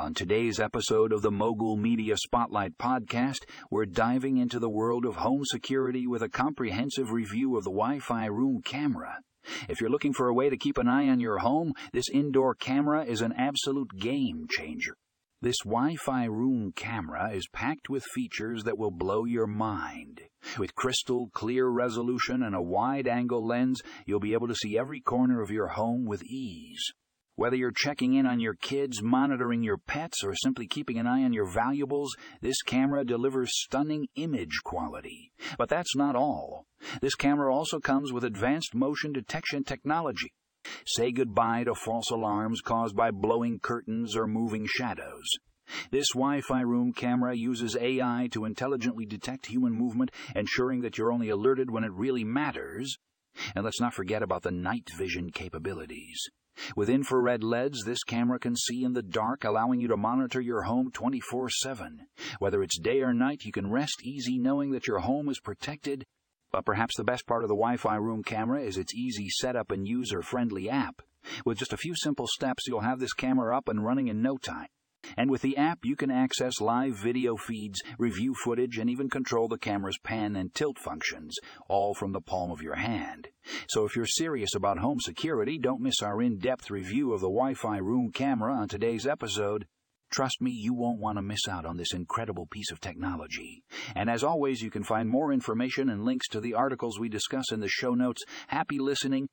On today's episode of the Mogul Media Spotlight podcast, we're diving into the world of home security with a comprehensive review of the Wi Fi room camera. If you're looking for a way to keep an eye on your home, this indoor camera is an absolute game changer. This Wi Fi room camera is packed with features that will blow your mind. With crystal clear resolution and a wide angle lens, you'll be able to see every corner of your home with ease. Whether you're checking in on your kids, monitoring your pets, or simply keeping an eye on your valuables, this camera delivers stunning image quality. But that's not all. This camera also comes with advanced motion detection technology. Say goodbye to false alarms caused by blowing curtains or moving shadows. This Wi Fi room camera uses AI to intelligently detect human movement, ensuring that you're only alerted when it really matters. And let's not forget about the night vision capabilities. With infrared LEDs, this camera can see in the dark, allowing you to monitor your home 24 7. Whether it's day or night, you can rest easy knowing that your home is protected. But perhaps the best part of the Wi Fi room camera is its easy setup and user friendly app. With just a few simple steps, you'll have this camera up and running in no time. And with the app, you can access live video feeds, review footage, and even control the camera's pan and tilt functions, all from the palm of your hand. So if you're serious about home security, don't miss our in depth review of the Wi Fi room camera on today's episode. Trust me, you won't want to miss out on this incredible piece of technology. And as always, you can find more information and links to the articles we discuss in the show notes. Happy listening,